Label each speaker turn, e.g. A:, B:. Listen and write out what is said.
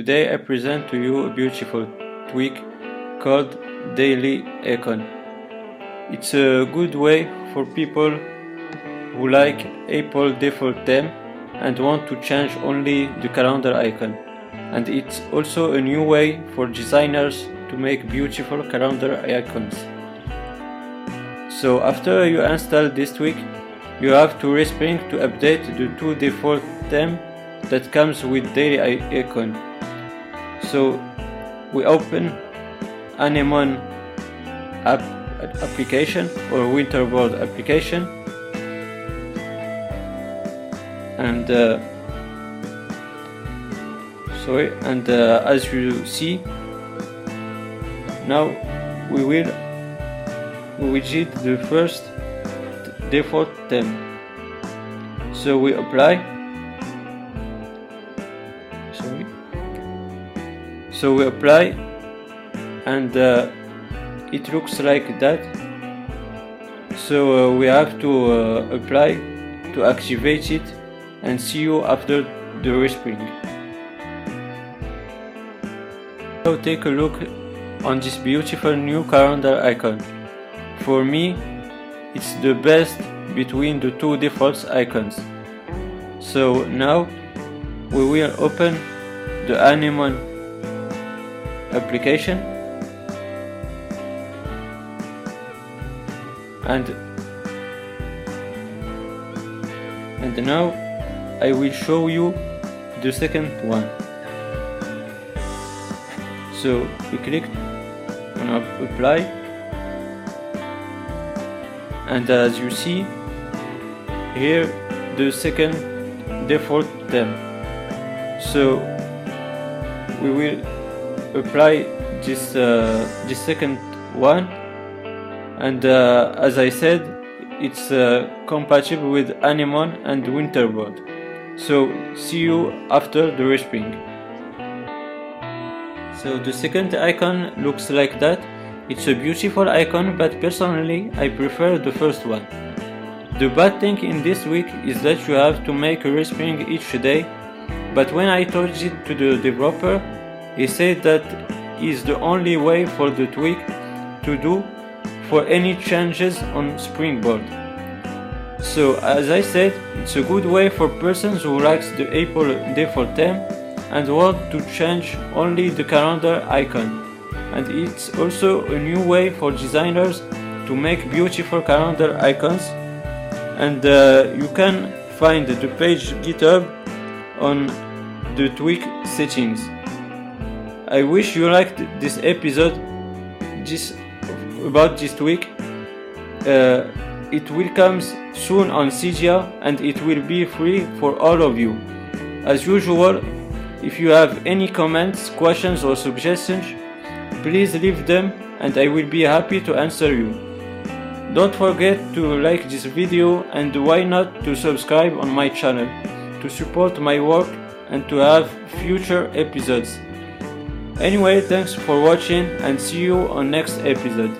A: Today I present to you a beautiful tweak called Daily Icon. It's a good way for people who like Apple default theme and want to change only the calendar icon. And it's also a new way for designers to make beautiful calendar icons. So after you install this tweak, you have to respring to update the two default theme that comes with daily icon. So we open Anemone app application or Winterboard application. And uh, sorry and uh, as you see now we will we get the first default theme so we apply so we apply and uh, it looks like that. So uh, we have to uh, apply to activate it and see you after the respring. So take a look on this beautiful new calendar icon. For me it's the best between the two default icons. So now we will open the Anemone application. And and now I will show you the second one. So we click on apply. And as you see here the second default theme so we will apply this uh, this second one. And uh, as I said it's uh, compatible with Anemone and Winterboard so see you after the respring so the second icon looks like that. It's a beautiful icon but personally I prefer the first one. The bad thing in this tweak is that you have to make a respring each day. But when I told it to the developer he said that is the only way for the tweak to do for any changes on Springboard. So as I said, it's a good way for persons who likes the Apple default theme and want to change only the calendar icon. And it's also a new way for designers to make beautiful calendar icons. And uh, you can find the page GitHub on the tweak settings. I wish you liked this episode this about this tweak. Uh, it will come soon on Cydia and it will be free for all of you. As usual, if you have any comments, questions or suggestions, please leave them and I will be happy to answer you. Don't forget to like this video and why not to subscribe on my channel to support my work and to have future episodes. Anyway, thanks for watching and see you on next episode.